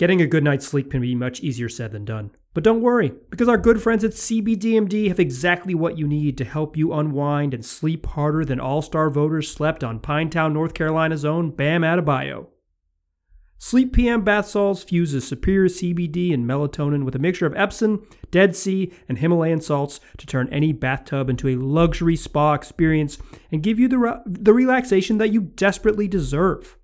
Getting a good night's sleep can be much easier said than done. But don't worry, because our good friends at CBDMD have exactly what you need to help you unwind and sleep harder than all star voters slept on Pinetown, North Carolina's own Bam Adebayo. Sleep PM bath salts fuses superior CBD and melatonin with a mixture of Epsom, Dead Sea, and Himalayan salts to turn any bathtub into a luxury spa experience and give you the, re- the relaxation that you desperately deserve.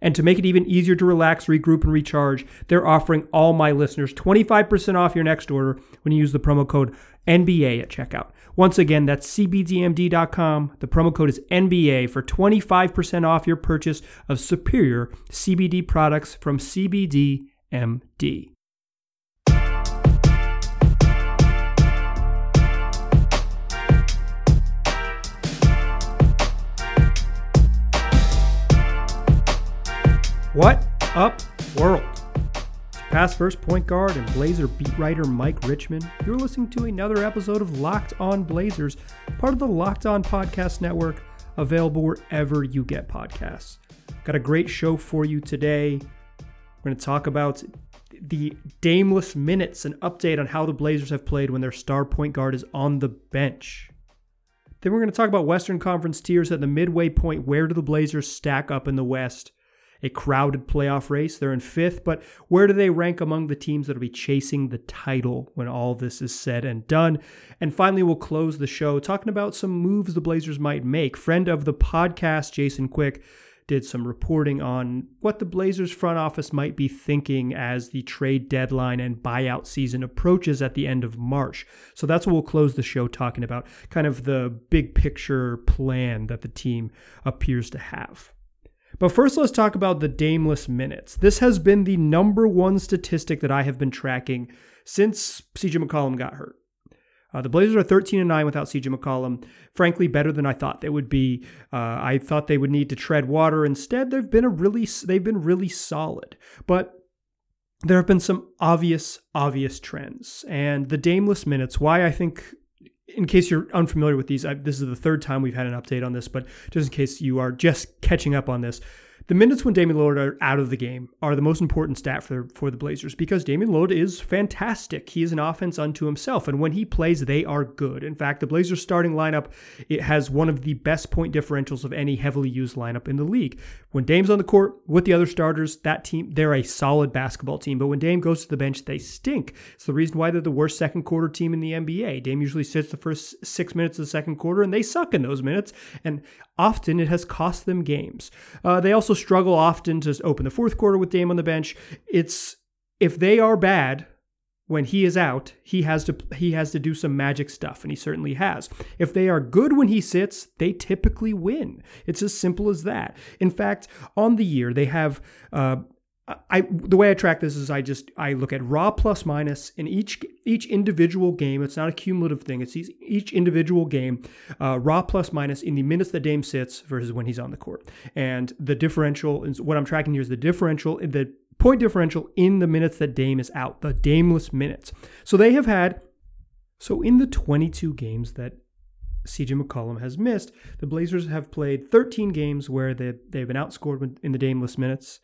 And to make it even easier to relax, regroup, and recharge, they're offering all my listeners 25% off your next order when you use the promo code NBA at checkout. Once again, that's cbdmd.com. The promo code is NBA for 25% off your purchase of superior CBD products from CBDMD. What up, world? Past first point guard and Blazer beat writer Mike Richman, you're listening to another episode of Locked On Blazers, part of the Locked On Podcast Network, available wherever you get podcasts. Got a great show for you today. We're going to talk about the Dameless minutes, an update on how the Blazers have played when their star point guard is on the bench. Then we're going to talk about Western Conference tiers at the midway point. Where do the Blazers stack up in the West? A crowded playoff race. They're in fifth, but where do they rank among the teams that will be chasing the title when all this is said and done? And finally, we'll close the show talking about some moves the Blazers might make. Friend of the podcast, Jason Quick, did some reporting on what the Blazers front office might be thinking as the trade deadline and buyout season approaches at the end of March. So that's what we'll close the show talking about, kind of the big picture plan that the team appears to have. But first, let's talk about the Dameless minutes. This has been the number one statistic that I have been tracking since CJ McCollum got hurt. Uh, the Blazers are 13 and 9 without CJ McCollum. Frankly, better than I thought they would be. Uh, I thought they would need to tread water. Instead, they've been a really they've been really solid. But there have been some obvious obvious trends, and the Dameless minutes. Why I think in case you're unfamiliar with these, I, this is the third time we've had an update on this, but just in case you are just catching up on this, the minutes when Damian Lillard are out of the game are the most important stat for, for the Blazers because Damian Lillard is fantastic. He is an offense unto himself, and when he plays, they are good. In fact, the Blazers starting lineup it has one of the best point differentials of any heavily used lineup in the league. When Dame's on the court with the other starters, that team they're a solid basketball team. But when Dame goes to the bench, they stink. It's the reason why they're the worst second quarter team in the NBA. Dame usually sits the first six minutes of the second quarter, and they suck in those minutes. And often it has cost them games. Uh, they also struggle often to open the fourth quarter with Dame on the bench. It's if they are bad when he is out, he has to he has to do some magic stuff, and he certainly has. If they are good when he sits, they typically win. It's as simple as that. In fact, on the year they have. Uh, I the way I track this is I just I look at raw plus minus in each each individual game. It's not a cumulative thing. It's each individual game, uh, raw plus minus in the minutes that Dame sits versus when he's on the court. And the differential is what I'm tracking here is the differential the point differential in the minutes that Dame is out, the Dameless minutes. So they have had so in the 22 games that CJ McCollum has missed, the Blazers have played 13 games where they, they've been outscored in the Dameless minutes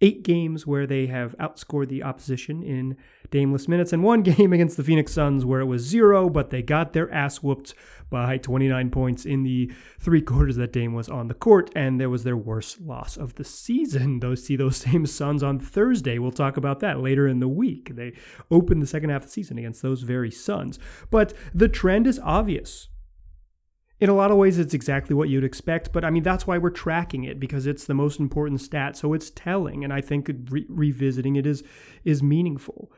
eight games where they have outscored the opposition in dameless minutes, and one game against the Phoenix Suns where it was zero, but they got their ass whooped by 29 points in the three quarters that Dame was on the court, and there was their worst loss of the season. Those see those same Suns on Thursday. We'll talk about that later in the week. They opened the second half of the season against those very Suns. But the trend is obvious in a lot of ways, it's exactly what you'd expect, but I mean, that's why we're tracking it because it's the most important stat. So it's telling, and I think re- revisiting it is, is meaningful.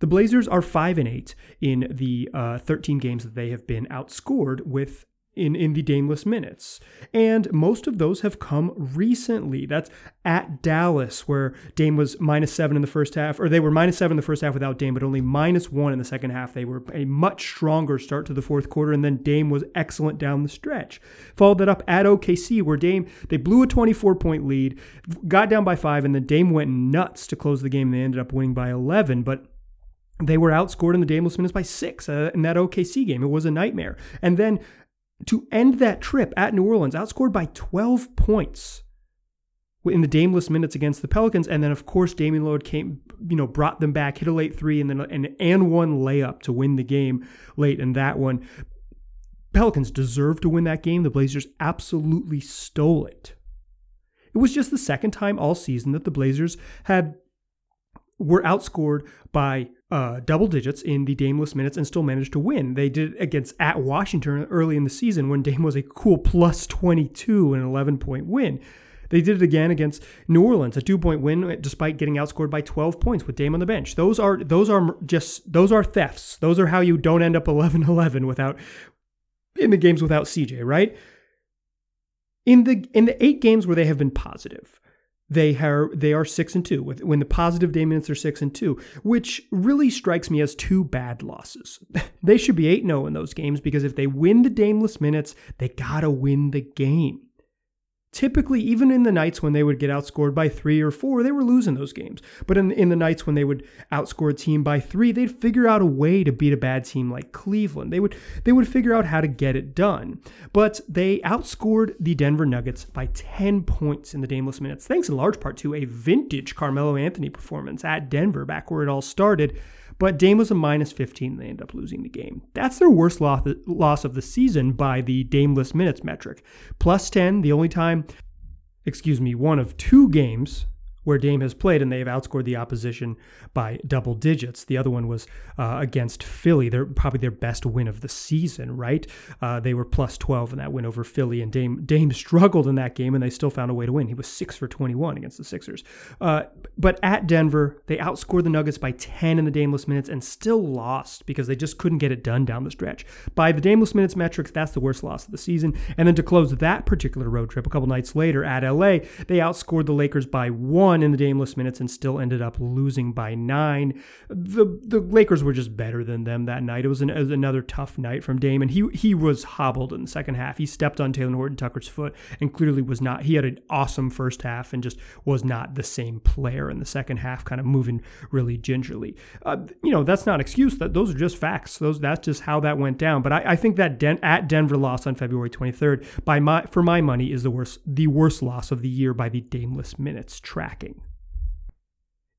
The Blazers are 5 and 8 in the uh, 13 games that they have been outscored with in, in the Dameless minutes. And most of those have come recently. That's at Dallas, where Dame was minus seven in the first half, or they were minus seven in the first half without Dame, but only minus one in the second half. They were a much stronger start to the fourth quarter, and then Dame was excellent down the stretch. Followed that up at OKC, where Dame, they blew a 24 point lead, got down by five, and then Dame went nuts to close the game. They ended up winning by 11, but they were outscored in the Dameless minutes by six uh, in that OKC game. It was a nightmare. And then to end that trip at New Orleans, outscored by 12 points in the Dameless minutes against the Pelicans, and then of course Damian Lillard came, you know, brought them back, hit a late three, and then an and one layup to win the game late in that one. Pelicans deserved to win that game. The Blazers absolutely stole it. It was just the second time all season that the Blazers had were outscored by uh, double digits in the Dameless minutes and still managed to win. They did it against at Washington early in the season when Dame was a cool plus 22 and an 11 point win. They did it again against New Orleans, a two point win despite getting outscored by 12 points with Dame on the bench. Those are those are just those are thefts. Those are how you don't end up 11-11 without in the games without CJ, right? In the in the 8 games where they have been positive, they are they are six and two with when the positive day minutes are six and two, which really strikes me as two bad losses. they should be eight 0 in those games because if they win the dameless minutes, they gotta win the game typically, even in the nights when they would get outscored by three or four, they were losing those games. But in, in the nights when they would outscore a team by three, they'd figure out a way to beat a bad team like Cleveland. They would they would figure out how to get it done. But they outscored the Denver Nuggets by 10 points in the Dameless minutes, thanks in large part to a vintage Carmelo Anthony performance at Denver back where it all started. But Dame was a minus 15 and they end up losing the game. That's their worst loss of the season by the Dameless minutes metric. Plus 10, the only time, excuse me, one of two games where Dame has played, and they have outscored the opposition by double digits. The other one was uh, against Philly. They're probably their best win of the season, right? Uh, they were plus 12 in that win over Philly, and Dame Dame struggled in that game, and they still found a way to win. He was six for 21 against the Sixers. Uh, but at Denver, they outscored the Nuggets by 10 in the Dameless minutes and still lost because they just couldn't get it done down the stretch. By the Dameless minutes metrics, that's the worst loss of the season. And then to close that particular road trip, a couple nights later at LA, they outscored the Lakers by one in the Dameless minutes and still ended up losing by nine. The the Lakers were just better than them that night. It was, an, it was another tough night from Dame, and he he was hobbled in the second half. He stepped on Talen Horton-Tucker's foot and clearly was not. He had an awesome first half and just was not the same player in the second half, kind of moving really gingerly. Uh, you know that's not an excuse. That those are just facts. Those that's just how that went down. But I, I think that Den- at Denver loss on February 23rd by my for my money is the worst the worst loss of the year by the Dameless minutes tracking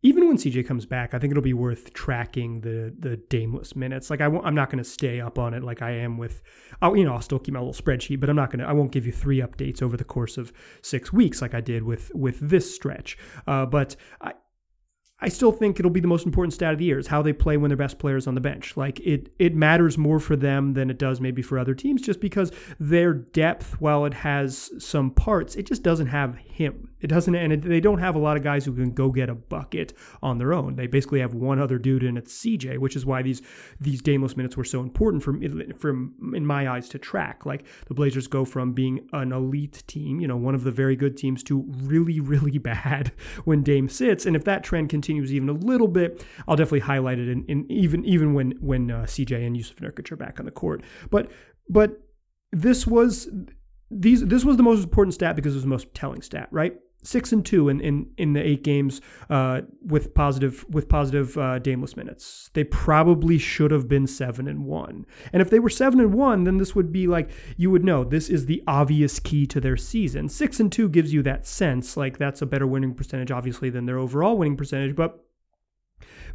even when CJ comes back, I think it'll be worth tracking the the Dameless minutes. Like I won't, I'm not going to stay up on it like I am with, I'll, you know, I'll still keep my little spreadsheet, but I'm not going to, I won't give you three updates over the course of six weeks like I did with with this stretch. Uh, but I, I still think it'll be the most important stat of the year is how they play when their best players on the bench. Like it it matters more for them than it does maybe for other teams just because their depth while it has some parts, it just doesn't have him. It doesn't, and it, they don't have a lot of guys who can go get a bucket on their own. They basically have one other dude, and it's CJ, which is why these these Dameless minutes were so important from from in my eyes to track. Like the Blazers go from being an elite team, you know, one of the very good teams, to really really bad when Dame sits. And if that trend continues even a little bit, I'll definitely highlight it. In, in even even when when uh, CJ and Jusuf Nurkic are back on the court, but but this was these this was the most important stat because it was the most telling stat, right? Six and two in in, in the eight games uh, with positive with positive uh, Dameless minutes. They probably should have been seven and one. And if they were seven and one, then this would be like you would know this is the obvious key to their season. Six and two gives you that sense, like that's a better winning percentage, obviously, than their overall winning percentage. But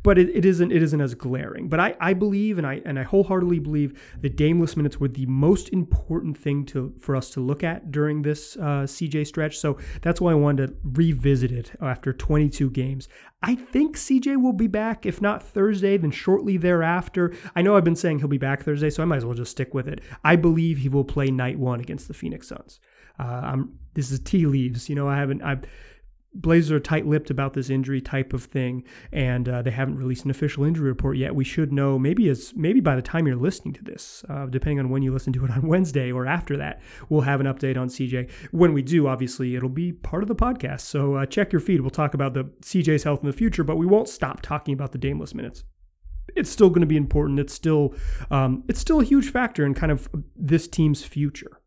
but it, it isn't it isn't as glaring. But I, I believe and I and I wholeheartedly believe the Dameless minutes were the most important thing to for us to look at during this uh, CJ stretch. So that's why I wanted to revisit it after 22 games. I think CJ will be back, if not Thursday, then shortly thereafter. I know I've been saying he'll be back Thursday, so I might as well just stick with it. I believe he will play night one against the Phoenix Suns. Uh, this is tea leaves. You know, I haven't. I've Blazers are tight-lipped about this injury type of thing, and uh, they haven't released an official injury report yet. We should know maybe as maybe by the time you're listening to this, uh, depending on when you listen to it on Wednesday or after that, we'll have an update on CJ. When we do, obviously, it'll be part of the podcast. So uh, check your feed. We'll talk about the CJ's health in the future, but we won't stop talking about the Dameless minutes. It's still going to be important. It's still um, it's still a huge factor in kind of this team's future.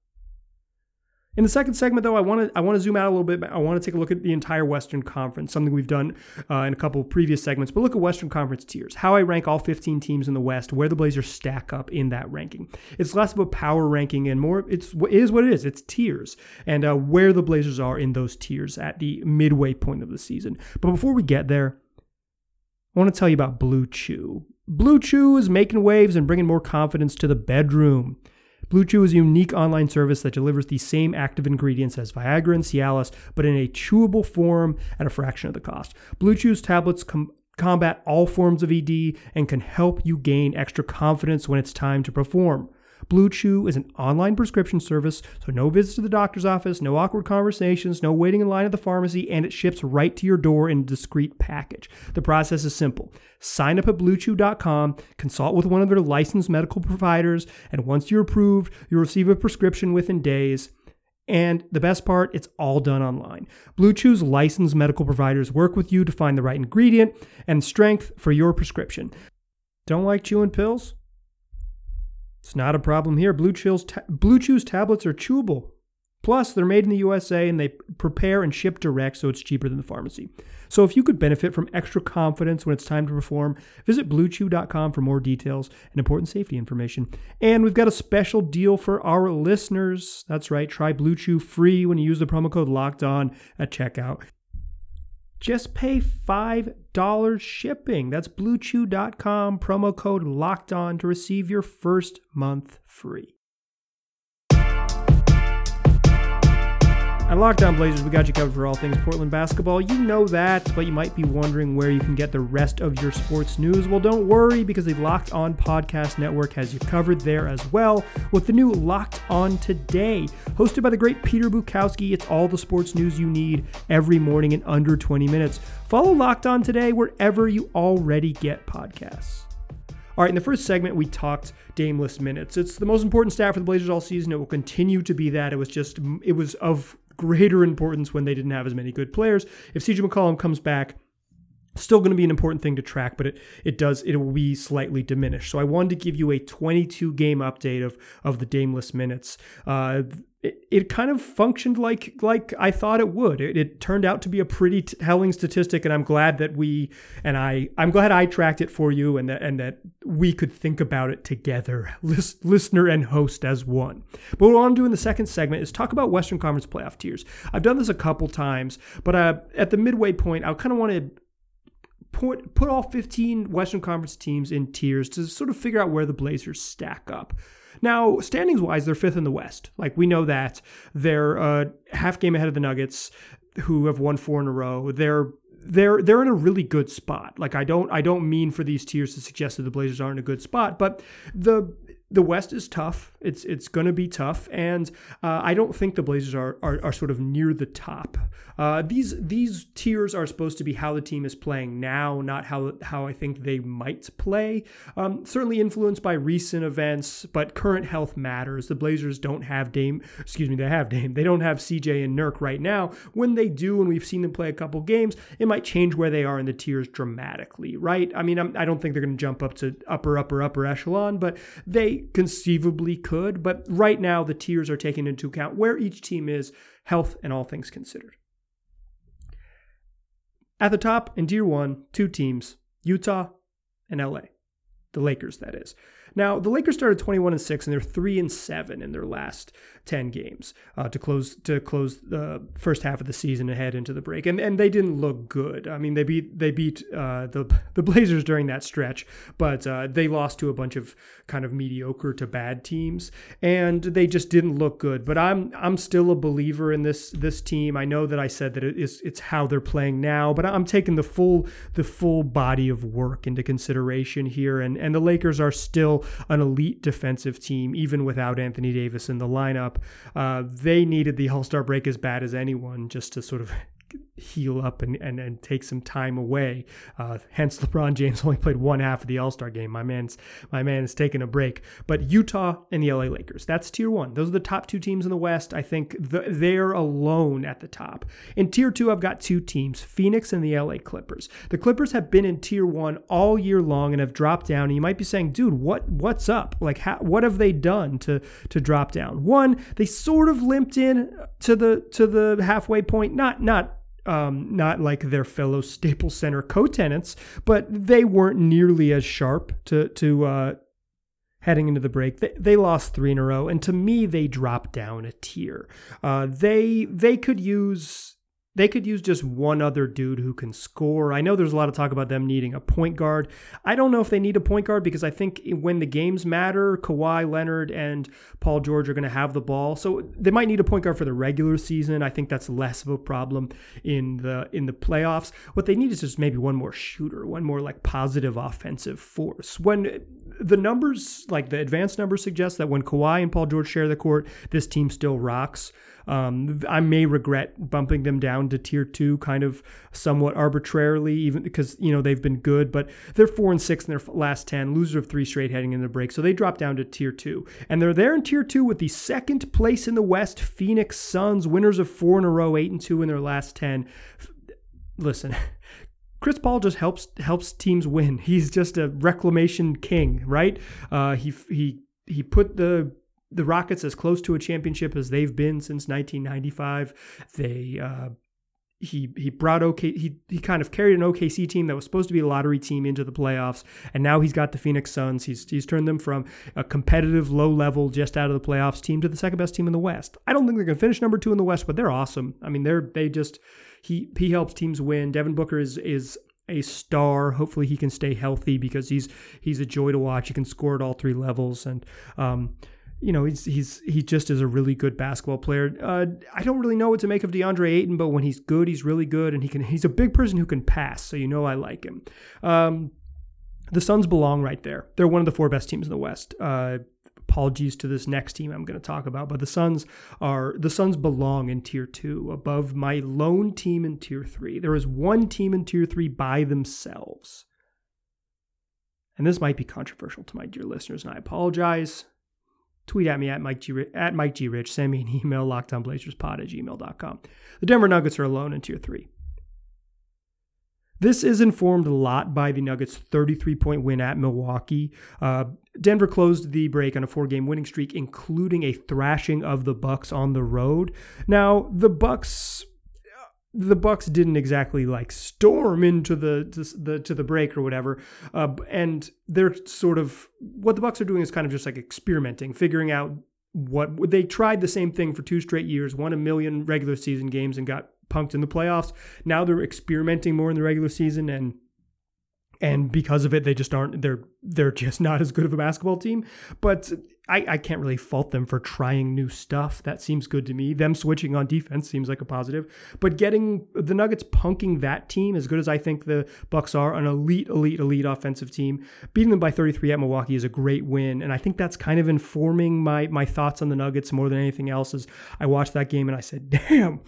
In the second segment, though, I want to I want to zoom out a little bit. I want to take a look at the entire Western Conference, something we've done uh, in a couple of previous segments. But look at Western Conference tiers, how I rank all 15 teams in the West, where the Blazers stack up in that ranking. It's less of a power ranking and more. It's it is what it is. It's tiers and uh, where the Blazers are in those tiers at the midway point of the season. But before we get there, I want to tell you about Blue Chew. Blue Chew is making waves and bringing more confidence to the bedroom. Blue Chew is a unique online service that delivers the same active ingredients as Viagra and Cialis, but in a chewable form at a fraction of the cost. Blue Chew's tablets com- combat all forms of ED and can help you gain extra confidence when it's time to perform. Blue Chew is an online prescription service, so no visits to the doctor's office, no awkward conversations, no waiting in line at the pharmacy, and it ships right to your door in a discreet package. The process is simple. Sign up at bluechew.com, consult with one of their licensed medical providers, and once you're approved, you'll receive a prescription within days. And the best part, it's all done online. Blue Chew's licensed medical providers work with you to find the right ingredient and strength for your prescription. Don't like chewing pills? It's not a problem here. Blue, Chill's ta- Blue Chew's tablets are chewable. Plus, they're made in the USA and they prepare and ship direct, so it's cheaper than the pharmacy. So, if you could benefit from extra confidence when it's time to perform, visit bluechew.com for more details and important safety information. And we've got a special deal for our listeners. That's right, try Blue Chew free when you use the promo code locked on at checkout. Just pay $5 shipping. That's bluechew.com, promo code locked on to receive your first month free. At Locked On Blazers, we got you covered for all things Portland basketball. You know that, but you might be wondering where you can get the rest of your sports news. Well, don't worry because the Locked On Podcast Network has you covered there as well with the new Locked On Today. Hosted by the great Peter Bukowski, it's all the sports news you need every morning in under 20 minutes. Follow Locked On Today wherever you already get podcasts. All right, in the first segment, we talked Dameless minutes. It's the most important stat for the Blazers all season. It will continue to be that. It was just, it was of greater importance when they didn't have as many good players. If CJ McCollum comes back, still going to be an important thing to track, but it it does it will be slightly diminished. So I wanted to give you a 22 game update of of the Dameless minutes. Uh, it, it kind of functioned like like I thought it would. It, it turned out to be a pretty telling statistic, and I'm glad that we and I I'm glad I tracked it for you, and that and that we could think about it together, list, listener and host as one. But what I want to do in the second segment is talk about Western Conference playoff tiers. I've done this a couple times, but uh, at the midway point, I kind of want to put put all 15 Western Conference teams in tiers to sort of figure out where the Blazers stack up. Now, standings wise, they're fifth in the West. Like we know that they're a half game ahead of the Nuggets, who have won four in a row. They're they're they're in a really good spot. Like I don't I don't mean for these tiers to suggest that the Blazers aren't in a good spot, but the the West is tough. It's it's going to be tough, and uh, I don't think the Blazers are, are, are sort of near the top. Uh, these these tiers are supposed to be how the team is playing now, not how how I think they might play. Um, certainly influenced by recent events, but current health matters. The Blazers don't have Dame. Excuse me, they have Dame. They don't have CJ and Nurk right now. When they do, and we've seen them play a couple games, it might change where they are in the tiers dramatically. Right? I mean, I'm, I do not think they're going to jump up to upper upper upper echelon, but they conceivably could, but right now the tiers are taking into account where each team is, health and all things considered. At the top in Tier 1, two teams, Utah and LA. The Lakers, that is. Now, the Lakers started 21 and 6 and they're 3 and 7 in their last 10 games uh, to close to close the first half of the season and head into the break. And and they didn't look good. I mean, they beat they beat uh, the the Blazers during that stretch, but uh, they lost to a bunch of kind of mediocre to bad teams and they just didn't look good. But I'm I'm still a believer in this this team. I know that I said that it is it's how they're playing now, but I'm taking the full the full body of work into consideration here and and the Lakers are still an elite defensive team, even without Anthony Davis in the lineup. Uh, they needed the All Star break as bad as anyone just to sort of heal up and, and, and take some time away. Uh, hence, LeBron James only played one half of the All Star game. My man's my man is taking a break. But Utah and the LA Lakers, that's tier one. Those are the top two teams in the West. I think the, they're alone at the top. In tier two, I've got two teams: Phoenix and the LA Clippers. The Clippers have been in tier one all year long and have dropped down. And you might be saying, "Dude, what what's up? Like, how, what have they done to to drop down?" One, they sort of limped in to the to the halfway point. Not not um, not like their fellow Staples Center co-tenants, but they weren't nearly as sharp to to uh, heading into the break. They, they lost three in a row, and to me, they dropped down a tier. Uh, they they could use they could use just one other dude who can score. I know there's a lot of talk about them needing a point guard. I don't know if they need a point guard because I think when the games matter, Kawhi Leonard and Paul George are going to have the ball. So they might need a point guard for the regular season. I think that's less of a problem in the in the playoffs. What they need is just maybe one more shooter, one more like positive offensive force. When the numbers, like the advanced numbers suggest that when Kawhi and Paul George share the court, this team still rocks. Um, I may regret bumping them down to tier two, kind of somewhat arbitrarily, even because you know they've been good, but they're four and six in their last ten, loser of three straight heading into the break, so they drop down to tier two, and they're there in tier two with the second place in the West, Phoenix Suns, winners of four in a row, eight and two in their last ten. Listen. Chris Paul just helps helps teams win. He's just a reclamation king, right? Uh, he he he put the the Rockets as close to a championship as they've been since 1995. They uh, he he brought OK he he kind of carried an OKC team that was supposed to be a lottery team into the playoffs, and now he's got the Phoenix Suns. He's he's turned them from a competitive low level just out of the playoffs team to the second best team in the West. I don't think they're to finish number two in the West, but they're awesome. I mean, they're they just he he helps teams win. Devin Booker is is a star. Hopefully, he can stay healthy because he's he's a joy to watch. He can score at all three levels, and um, you know, he's he's he just is a really good basketball player. Uh, I don't really know what to make of DeAndre Ayton, but when he's good, he's really good, and he can he's a big person who can pass, so you know I like him. Um, the Suns belong right there. They're one of the four best teams in the West. Uh, apologies to this next team I'm going to talk about, but the Suns are the Suns belong in tier two above my lone team in tier three. There is one team in tier three by themselves. And this might be controversial to my dear listeners, and I apologize tweet at me at Mike G. At Mike G. Rich. Send me an email, lockdownblazerspod at gmail.com. The Denver Nuggets are alone in tier three. This is informed a lot by the Nuggets' 33 point win at Milwaukee. Uh, Denver closed the break on a four game winning streak, including a thrashing of the Bucks on the road. Now, the Bucks the Bucks didn't exactly like storm into the to the to the break or whatever, uh, and they're sort of what the Bucks are doing is kind of just like experimenting, figuring out what they tried the same thing for two straight years, won a million regular season games and got punked in the playoffs. Now they're experimenting more in the regular season and and because of it they just aren't they're they're just not as good of a basketball team but I, I can't really fault them for trying new stuff. That seems good to me. Them switching on defense seems like a positive. But getting the Nuggets punking that team as good as I think the Bucks are, an elite, elite, elite offensive team, beating them by 33 at Milwaukee is a great win. And I think that's kind of informing my my thoughts on the Nuggets more than anything else. As I watched that game and I said, damn,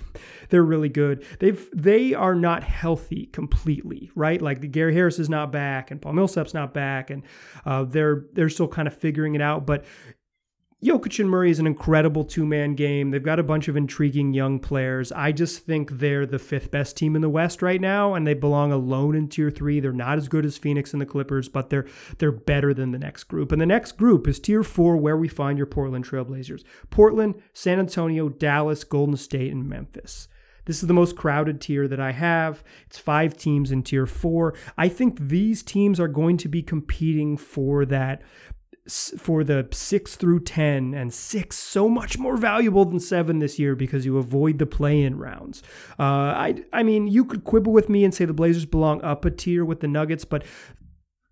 they're really good. They've they are not healthy completely, right? Like Gary Harris is not back and Paul Millsap's not back, and uh, they're they're still kind of figuring it out. But Jokic and Murray is an incredible two man game. They've got a bunch of intriguing young players. I just think they're the fifth best team in the West right now, and they belong alone in tier three. They're not as good as Phoenix and the Clippers, but they're they're better than the next group. And the next group is tier four, where we find your Portland Trailblazers: Portland, San Antonio, Dallas, Golden State, and Memphis. This is the most crowded tier that I have. It's five teams in tier four. I think these teams are going to be competing for that for the six through 10 and six so much more valuable than seven this year because you avoid the play in rounds. Uh, I, I mean, you could quibble with me and say the Blazers belong up a tier with the Nuggets, but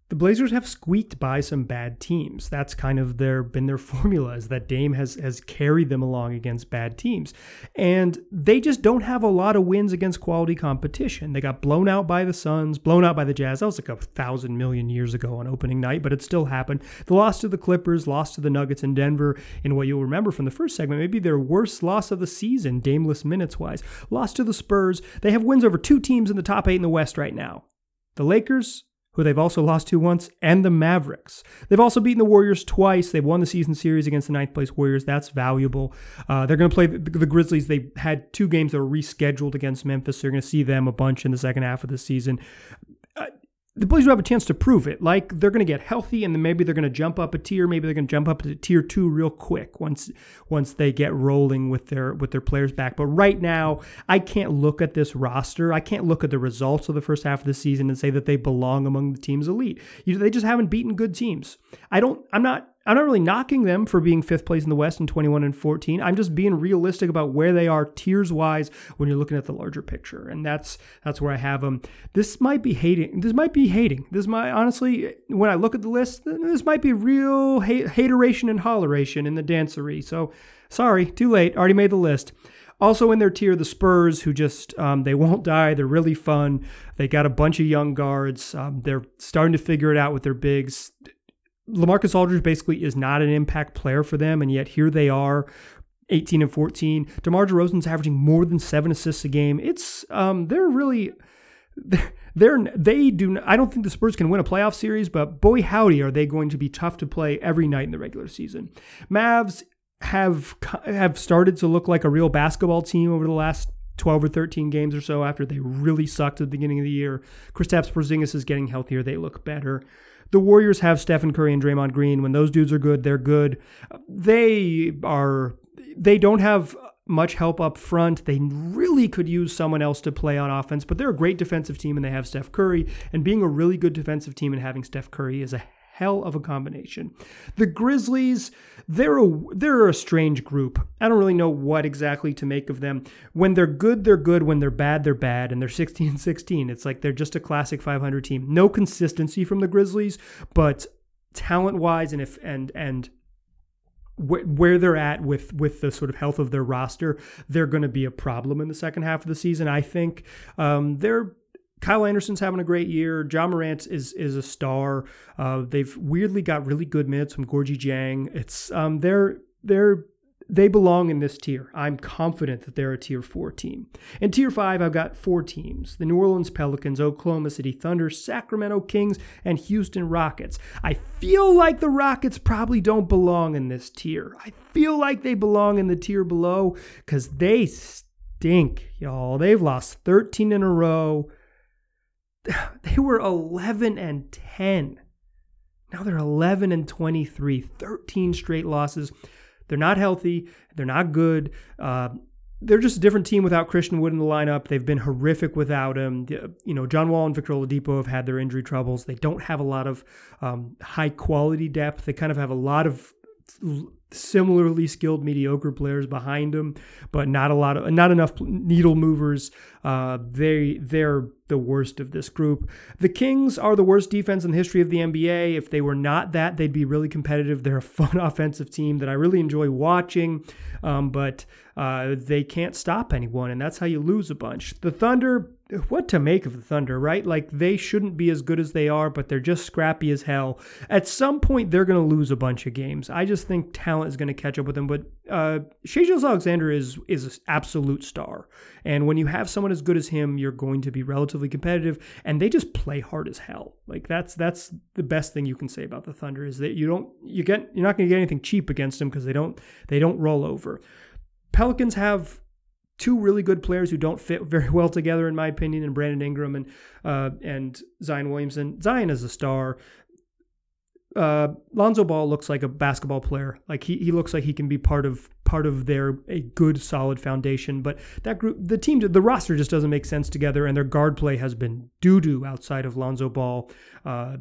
the Blazers have squeaked by some bad teams. That's kind of their been their formula is that Dame has has carried them along against bad teams. And they just don't have a lot of wins against quality competition. They got blown out by the Suns, blown out by the Jazz. That was like a thousand million years ago on opening night, but it still happened. The loss to the Clippers, lost to the Nuggets in Denver in what you'll remember from the first segment, maybe their worst loss of the season, dameless minutes wise. Lost to the Spurs. They have wins over two teams in the top eight in the West right now. The Lakers who they've also lost to once, and the Mavericks. They've also beaten the Warriors twice. They've won the season series against the ninth place Warriors. That's valuable. Uh, they're going to play the, the, Grizzlies. They had two games that were rescheduled against Memphis. So you're going to see them a bunch in the second half of the season the Blazers have a chance to prove it. Like they're going to get healthy, and then maybe they're going to jump up a tier. Maybe they're going to jump up to tier two real quick once once they get rolling with their with their players back. But right now, I can't look at this roster. I can't look at the results of the first half of the season and say that they belong among the teams elite. You, know, they just haven't beaten good teams. I don't. I'm not I'm not really knocking them for being fifth place in the West in 21 and 14. I'm just being realistic about where they are tiers wise when you're looking at the larger picture, and that's that's where I have them. This might be hating. This might be hating. This might honestly, when I look at the list, this might be real hate, hateration and holleration in the dancery. So sorry, too late. Already made the list. Also in their tier, the Spurs, who just um, they won't die. They're really fun. They got a bunch of young guards. Um, they're starting to figure it out with their bigs. Lamarcus Aldridge basically is not an impact player for them, and yet here they are 18 and 14. DeMar DeRozan's averaging more than seven assists a game. It's um, they're really they're they do. I don't think the Spurs can win a playoff series, but boy howdy, are they going to be tough to play every night in the regular season. Mavs have have started to look like a real basketball team over the last 12 or 13 games or so after they really sucked at the beginning of the year. Kristaps Porzingis is getting healthier. They look better the Warriors have Stephen Curry and Draymond Green. When those dudes are good, they're good. They are they don't have much help up front. They really could use someone else to play on offense, but they're a great defensive team and they have Steph Curry. And being a really good defensive team and having Steph Curry is a hell of a combination. The Grizzlies, they're a they're a strange group. I don't really know what exactly to make of them. When they're good, they're good. When they're bad, they're bad. And they're 16 16. It's like they're just a classic 500 team. No consistency from the Grizzlies, but talent wise and if and and where they're at with with the sort of health of their roster, they're going to be a problem in the second half of the season. I think um, they're Kyle Anderson's having a great year. Ja Morant is is a star. Uh, they've weirdly got really good minutes from Gorgui Dieng. It's um, they're they're they belong in this tier. I'm confident that they're a tier four team. In tier five, I've got four teams the New Orleans Pelicans, Oklahoma City Thunder, Sacramento Kings, and Houston Rockets. I feel like the Rockets probably don't belong in this tier. I feel like they belong in the tier below because they stink, y'all. They've lost 13 in a row. they were 11 and 10. Now they're 11 and 23, 13 straight losses. They're not healthy. They're not good. Uh, they're just a different team without Christian Wood in the lineup. They've been horrific without him. You know, John Wall and Victor Oladipo have had their injury troubles. They don't have a lot of um, high quality depth. They kind of have a lot of similarly skilled mediocre players behind them, but not a lot of not enough needle movers. Uh, they they're the worst of this group. The Kings are the worst defense in the history of the NBA. If they were not that, they'd be really competitive. They're a fun offensive team that I really enjoy watching, um, but uh, they can't stop anyone, and that's how you lose a bunch. The Thunder what to make of the Thunder, right? Like they shouldn't be as good as they are, but they're just scrappy as hell. At some point, they're going to lose a bunch of games. I just think talent is going to catch up with them. But uh, Shai Gilgeous-Alexander is is an absolute star, and when you have someone as good as him, you're going to be relatively competitive. And they just play hard as hell. Like that's that's the best thing you can say about the Thunder is that you don't you get you're not going to get anything cheap against them because they don't they don't roll over. Pelicans have two really good players who don't fit very well together, in my opinion, and Brandon Ingram and uh, and Zion Williamson. Zion is a star. Uh, Lonzo Ball looks like a basketball player. Like he, he looks like he can be part of part of their a good solid foundation. But that group, the team, the roster just doesn't make sense together, and their guard play has been doo doo outside of Lonzo Ball. Uh,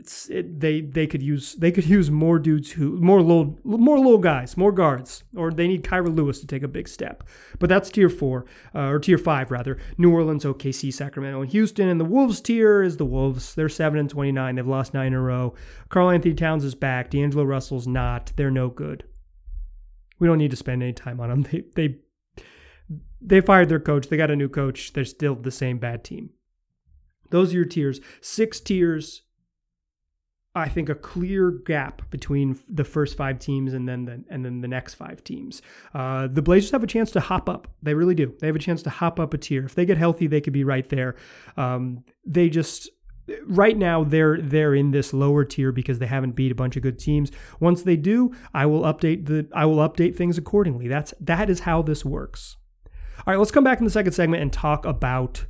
it's it, they they could use they could use more dudes who more low more little guys more guards or they need Kira Lewis to take a big step. But that's tier four uh, or tier five rather. New Orleans, OKC, Sacramento, and Houston. And the Wolves tier is the Wolves. They're seven and twenty nine. They've lost nine in a row. Karl-Anthony Towns is back. D'Angelo Russell's not. They're no good. We don't need to spend any time on them. They they they fired their coach. They got a new coach. They're still the same bad team. Those are your tiers. Six tiers I think a clear gap between the first five teams and then the and then the next five teams. Uh, the Blazers have a chance to hop up. They really do. They have a chance to hop up a tier. If they get healthy, they could be right there. Um, they just right now they're they're in this lower tier because they haven't beat a bunch of good teams. Once they do, I will update the I will update things accordingly. That's that is how this works. All right, let's come back in the second segment and talk about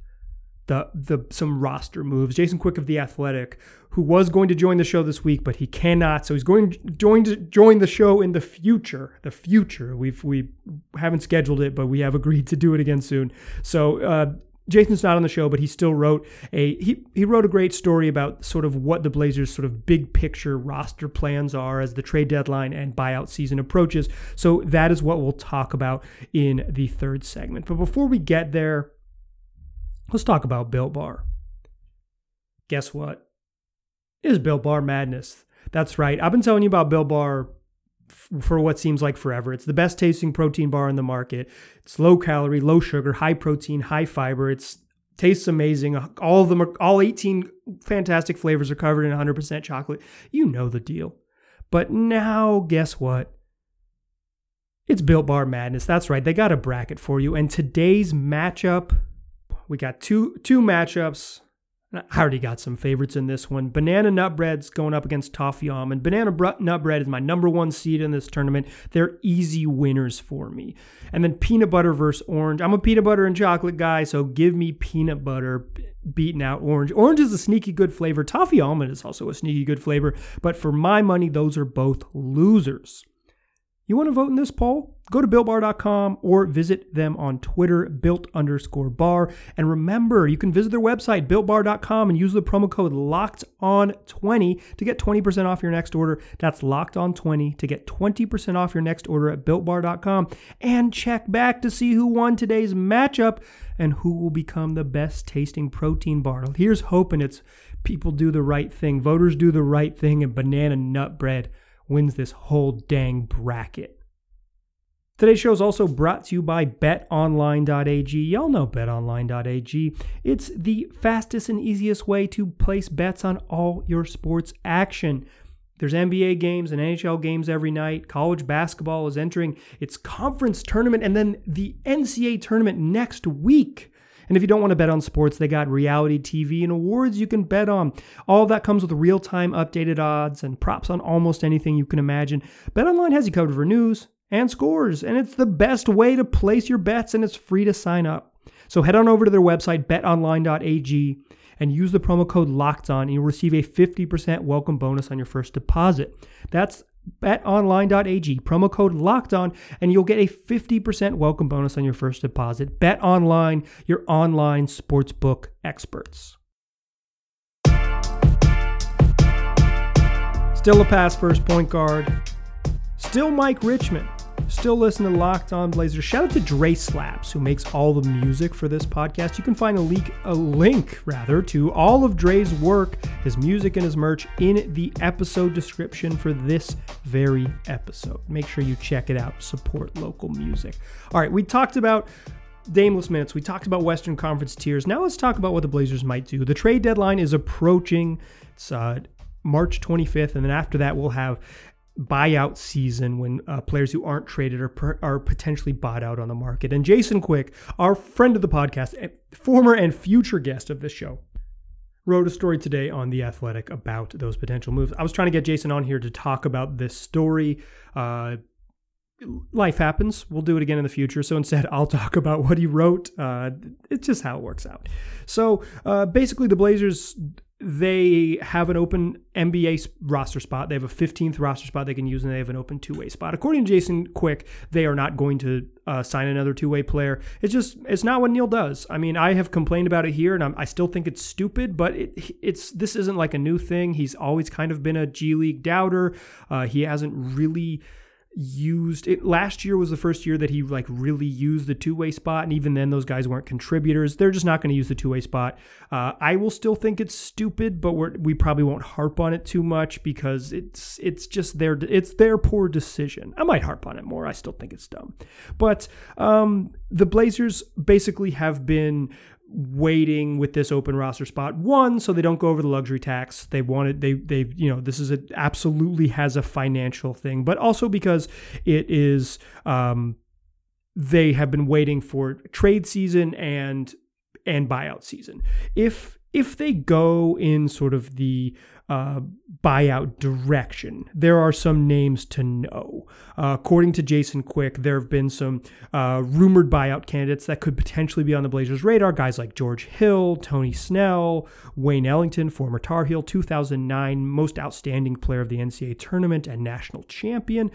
the the some roster moves. Jason Quick of the Athletic, who was going to join the show this week, but he cannot, so he's going to join to join the show in the future. The future. We've we haven't scheduled it, but we have agreed to do it again soon. So. Uh, Jason's not on the show, but he still wrote a he he wrote a great story about sort of what the Blazers' sort of big picture roster plans are as the trade deadline and buyout season approaches. So that is what we'll talk about in the third segment. But before we get there, Let's talk about Built Bar. Guess what? It is Built Bar madness. That's right. I've been telling you about Built Bar for what seems like forever. It's the best tasting protein bar in the market. It's low calorie, low sugar, high protein, high fiber. It's tastes amazing. All of them are all 18 fantastic flavors are covered in 100% chocolate. You know the deal. But now guess what? It's Built Bar madness. That's right. They got a bracket for you and today's matchup we got two two matchups. I already got some favorites in this one. Banana Nut Bread's going up against Toffee Almond. Banana Nut Bread is my number one seed in this tournament. They're easy winners for me. And then Peanut Butter versus Orange. I'm a peanut butter and chocolate guy, so give me peanut butter beating out orange. Orange is a sneaky good flavor. Toffee Almond is also a sneaky good flavor. But for my money, those are both losers. You want to vote in this poll? Go to builtbar.com or visit them on Twitter, built underscore bar. And remember, you can visit their website, builtbar.com, and use the promo code locked on 20 to get 20% off your next order. That's locked on 20 to get 20% off your next order at builtbar.com. And check back to see who won today's matchup and who will become the best tasting protein bar. Here's hoping it's people do the right thing, voters do the right thing, and banana nut bread wins this whole dang bracket. Today's show is also brought to you by betonline.ag. Y'all know betonline.ag. It's the fastest and easiest way to place bets on all your sports action. There's NBA games and NHL games every night. College basketball is entering its conference tournament and then the NCAA tournament next week. And if you don't want to bet on sports, they got reality TV and awards you can bet on. All that comes with real time updated odds and props on almost anything you can imagine. BetOnline has you covered for news and scores, and it's the best way to place your bets, and it's free to sign up. So head on over to their website, betonline.ag, and use the promo code locked on, and you'll receive a 50% welcome bonus on your first deposit. That's betonline.ag, promo code locked on, and you'll get a 50% welcome bonus on your first deposit. Bet online, your online sportsbook experts. Still a pass first point guard. Still Mike Richman. Still listen to Locked On Blazers. Shout out to Dre Slaps, who makes all the music for this podcast. You can find a, leak, a link rather to all of Dre's work, his music, and his merch in the episode description for this very episode. Make sure you check it out. Support local music. All right, we talked about Dameless minutes. We talked about Western Conference tiers. Now let's talk about what the Blazers might do. The trade deadline is approaching. It's uh, March 25th, and then after that, we'll have buyout season when uh, players who aren't traded are, per, are potentially bought out on the market. And Jason Quick, our friend of the podcast, former and future guest of this show, wrote a story today on The Athletic about those potential moves. I was trying to get Jason on here to talk about this story. Uh, life happens. We'll do it again in the future. So instead, I'll talk about what he wrote. Uh, it's just how it works out. So uh, basically, the Blazers they have an open NBA roster spot. They have a 15th roster spot they can use, and they have an open two way spot. According to Jason Quick, they are not going to uh, sign another two way player. It's just it's not what Neil does. I mean, I have complained about it here, and I'm, i still think it's stupid. But it, it's this isn't like a new thing. He's always kind of been a G League doubter. Uh, he hasn't really used it last year was the first year that he like really used the two-way spot and even then those guys weren't contributors. They're just not going to use the two-way spot. Uh, i will still think it's stupid but we're, we probably won't harp on it too much because it's it's just their it's their poor decision. I might harp on it more. I still think it's dumb. But um, the blazers basically have been waiting with this open roster spot. One, so they don't go over the luxury tax. They wanted they they you know this is a absolutely has a financial thing, but also because it is um, they have been waiting for trade season and and buyout season. If if they go in sort of the uh, buyout direction. There are some names to know. Uh, according to Jason Quick, there have been some uh, rumored buyout candidates that could potentially be on the Blazers' radar. Guys like George Hill, Tony Snell, Wayne Ellington, former Tar Heel, 2009 most outstanding player of the NCAA tournament and national champion.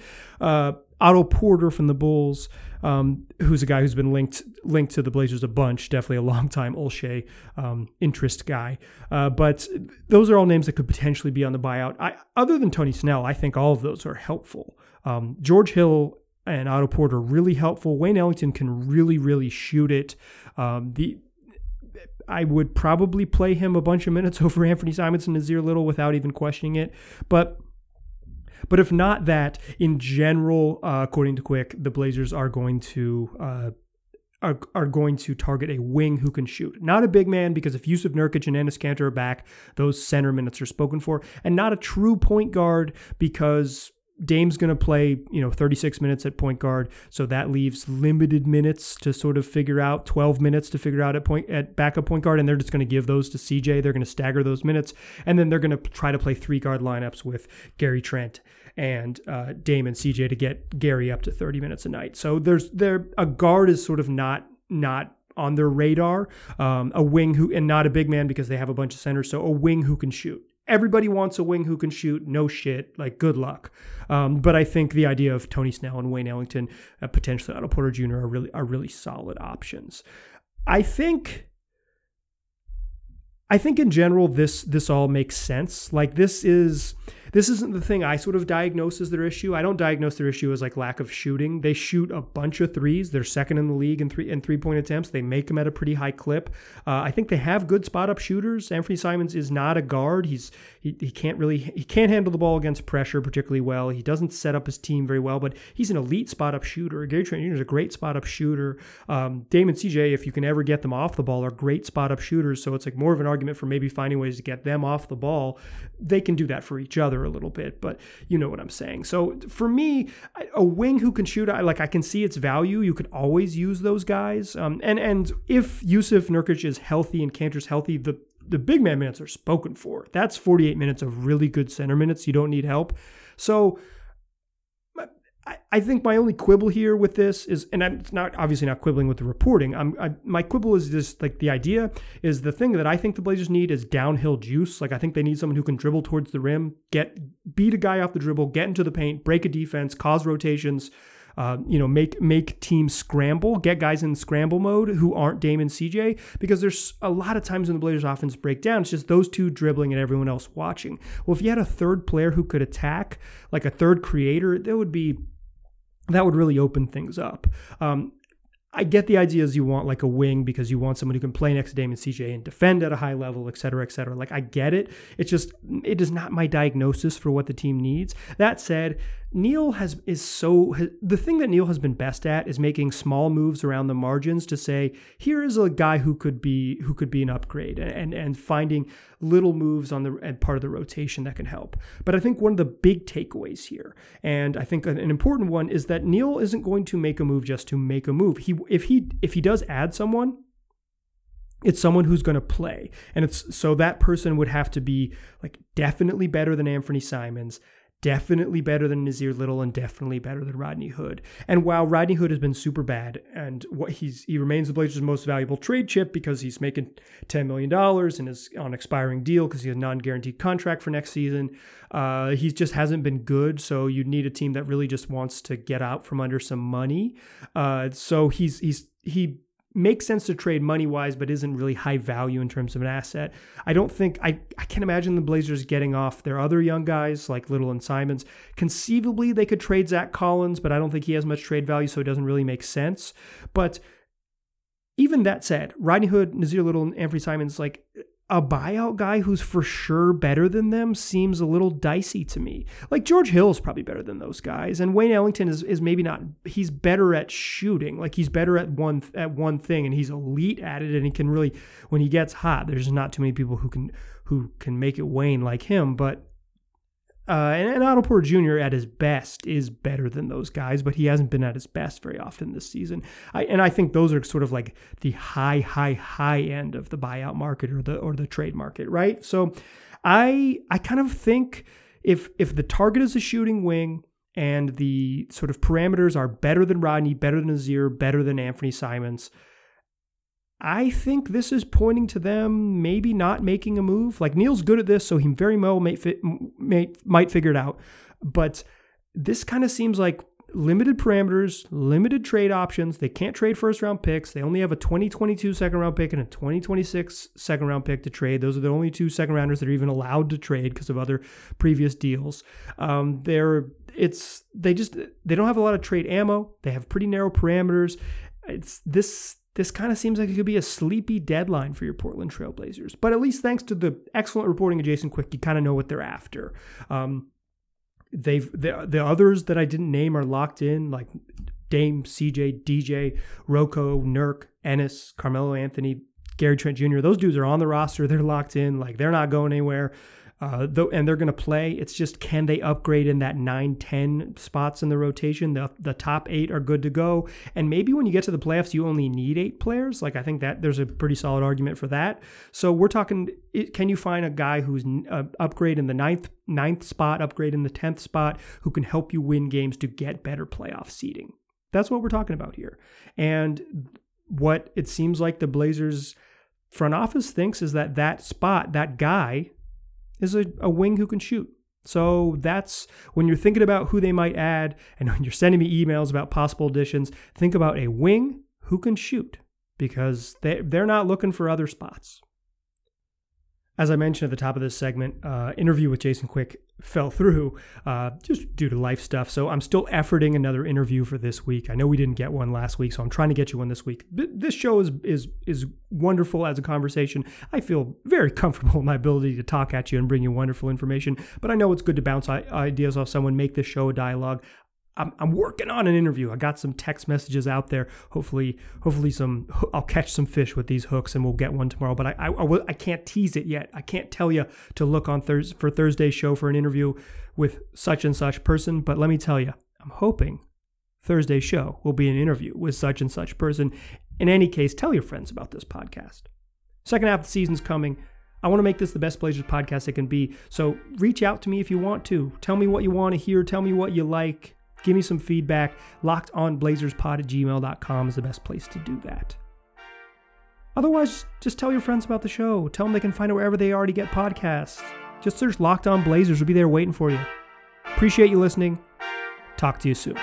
Otto Porter from the Bulls, um, who's a guy who's been linked linked to the Blazers a bunch, definitely a long time Olshey um, interest guy. Uh, but those are all names that could potentially be on the buyout. I, other than Tony Snell, I think all of those are helpful. Um, George Hill and Otto Porter really helpful. Wayne Ellington can really really shoot it. Um, the I would probably play him a bunch of minutes over Anfernee Simons and Nassir Little without even questioning it. But but if not that, in general, uh, according to Quick, the Blazers are going to. Uh, are, are going to target a wing who can shoot. Not a big man, because if Jusuf Nurkic and Enes Kanter are back, those center minutes are spoken for. And not a true point guard, because Dame's going to play, you know, 36 minutes at point guard, so that leaves limited minutes to sort of figure out, 12 minutes to figure out at point at backup point guard, and they're just going to give those to CJ. They're going to stagger those minutes, and then they're going to try to play three guard lineups with Gary Trent and uh, Dame and CJ to get Gary up to 30 minutes a night. So there's there a guard is sort of not not on their radar. Um, a wing who and not a big man because they have a bunch of centers. So a wing who can shoot everybody wants a wing who can shoot. No shit. Like, good luck. Um, but I think the idea of Tony Snell and Wayne Ellington, uh, potentially Otto Porter Jr. are really are really solid options. I think. I think in general this this all makes sense. Like this is this isn't the thing I sort of diagnose as their issue. I don't diagnose their issue as like lack of shooting. They shoot a bunch of threes. They're second in the league in three in three point attempts. They make them at a pretty high clip. Uh, I think they have good spot up shooters. Anfernee Simons is not a guard. He's he, he can't really he can't handle the ball against pressure particularly well. He doesn't set up his team very well, but he's an elite spot up shooter. Gary Trent Jr. is a great spot up shooter. Um, Damon CJ, if you can ever get them off the ball, are great spot up shooters. So it's like more of an argument for maybe finding ways to get them off the ball. They can do that for each other a little bit, but you know what I'm saying. So for me, a wing who can shoot, I like I can see its value. You could always use those guys. Um, and and if Jusuf Nurkic is healthy and Kanter's healthy, the the big man minutes are spoken for. That's 48 minutes of really good center minutes. You don't need help. So I, I think my only quibble here with this is, and I'm not obviously not quibbling with the reporting. I'm I, my quibble is just like the idea is the thing that I think the Blazers need is downhill juice. Like I think they need someone who can dribble towards the rim, get beat a guy off the dribble, get into the paint, break a defense, cause rotations. Uh, you know, make make teams scramble, get guys in scramble mode who aren't Dame and CJ, because there's a lot of times when the Blazers offense break down, it's just those two dribbling and everyone else watching. Well, if you had a third player who could attack, like a third creator, that would be that would really open things up. Um, I get the idea is you want like a wing because you want someone who can play next to Damon CJ and defend at a high level, et cetera, et cetera. Like I get it. It's just it is not my diagnosis for what the team needs. That said, Neil has is so the thing that Neil has been best at is making small moves around the margins to say here is a guy who could be who could be an upgrade and and finding little moves on the and part of the rotation that can help. But I think one of the big takeaways here, and I think an, an important one, is that Neil isn't going to make a move just to make a move. He if he if he does add someone, it's someone who's going to play and it's so that person would have to be like definitely better than Anfernee Simons definitely better than Nassir Little and definitely better than Rodney Hood. And while Rodney Hood has been super bad and what he's he remains the Blazers' most valuable trade chip because he's making $10 million and is on expiring deal because he has a non-guaranteed contract for next season. Uh, he just hasn't been good, so you need a team that really just wants to get out from under some money. Uh, so he's he's he makes sense to trade money wise, but isn't really high value in terms of an asset. I don't think I, I can't imagine the Blazers getting off their other young guys like Little and Simons. Conceivably, they could trade Zach Collins, but I don't think he has much trade value, so it doesn't really make sense. But even that said, Rodney Hood, Nassir Little, and Anfernee Simons, like a buyout guy who's for sure better than them seems a little dicey to me. Like George Hill is probably better than those guys, and Wayne Ellington is is maybe not. He's better at shooting. Like he's better at one at one thing, and he's elite at it, and he can really when he gets hot. There's not too many people who can who can make it Wayne like him, but uh, and, and Otto Porter Jr. at his best is better than those guys, but he hasn't been at his best very often this season. I, and I think those are sort of like the high, high, high end of the buyout market or the or the trade market, right? So, I I kind of think if if the target is a shooting wing and the sort of parameters are better than Rodney, better than Nassir, better than Anfernee Simons, I think this is pointing to them maybe not making a move. Like Neil's good at this, so he very well may fit, may, might figure it out. But this kind of seems like limited parameters, limited trade options. They can't trade first round picks. They only have a 2022 second round pick and a 2026 second round pick to trade. Those are the only two second rounders that are even allowed to trade because of other previous deals. Um, they're it's they just they don't have a lot of trade ammo. They have pretty narrow parameters. It's this this kind of seems like it could be a sleepy deadline for your Portland Trailblazers. But at least thanks to the excellent reporting of Jason Quick, you kind of know what they're after. Um, they've the, the others that I didn't name are locked in, like Dame, CJ, DJ, Rocco, Nurk, Enes, Carmelo Anthony, Gary Trent Jr. Those dudes are on the roster. They're locked in. Like they're not going anywhere. Uh, though, and they're going to play. It's just can they upgrade in that 9, 10 spots in the rotation? The, the top eight are good to go. And maybe when you get to the playoffs, you only need eight players. Like I think that there's a pretty solid argument for that. So we're talking, can you find a guy who's uh, upgrade in the ninth ninth spot, upgrade in the tenth spot, who can help you win games to get better playoff seeding? That's what we're talking about here. And what it seems like the Blazers front office thinks is that that spot, that guy is a, a wing who can shoot. So that's when you're thinking about who they might add and when you're sending me emails about possible additions, think about a wing who can shoot because they, they're not looking for other spots. As I mentioned at the top of this segment, uh, interview with Jason Quick fell through uh, just due to life stuff. So I'm still efforting another interview for this week. I know we didn't get one last week, so I'm trying to get you one this week. This show is is is wonderful as a conversation. I feel very comfortable in my ability to talk at you and bring you wonderful information. But I know it's good to bounce ideas off someone, make this show a dialogue. I'm, I'm working on an interview. I got some text messages out there. Hopefully, hopefully some I'll catch some fish with these hooks, and we'll get one tomorrow. But I I, I, I can't tease it yet. I can't tell you to look on Thurs for Thursday's show for an interview with such and such person. But let me tell you, I'm hoping Thursday's show will be an interview with such and such person. In any case, tell your friends about this podcast. Second half of the season's coming. I want to make this the best Blazers podcast it can be. So reach out to me if you want to. Tell me what you want to hear. Tell me what you like Give me some feedback. Locked on LockedOnBlazersPod at gmail.com is the best place to do that. Otherwise, just tell your friends about the show. Tell them they can find it wherever they already get podcasts. Just search Locked On Blazers. We'll be there waiting for you. Appreciate you listening. Talk to you soon.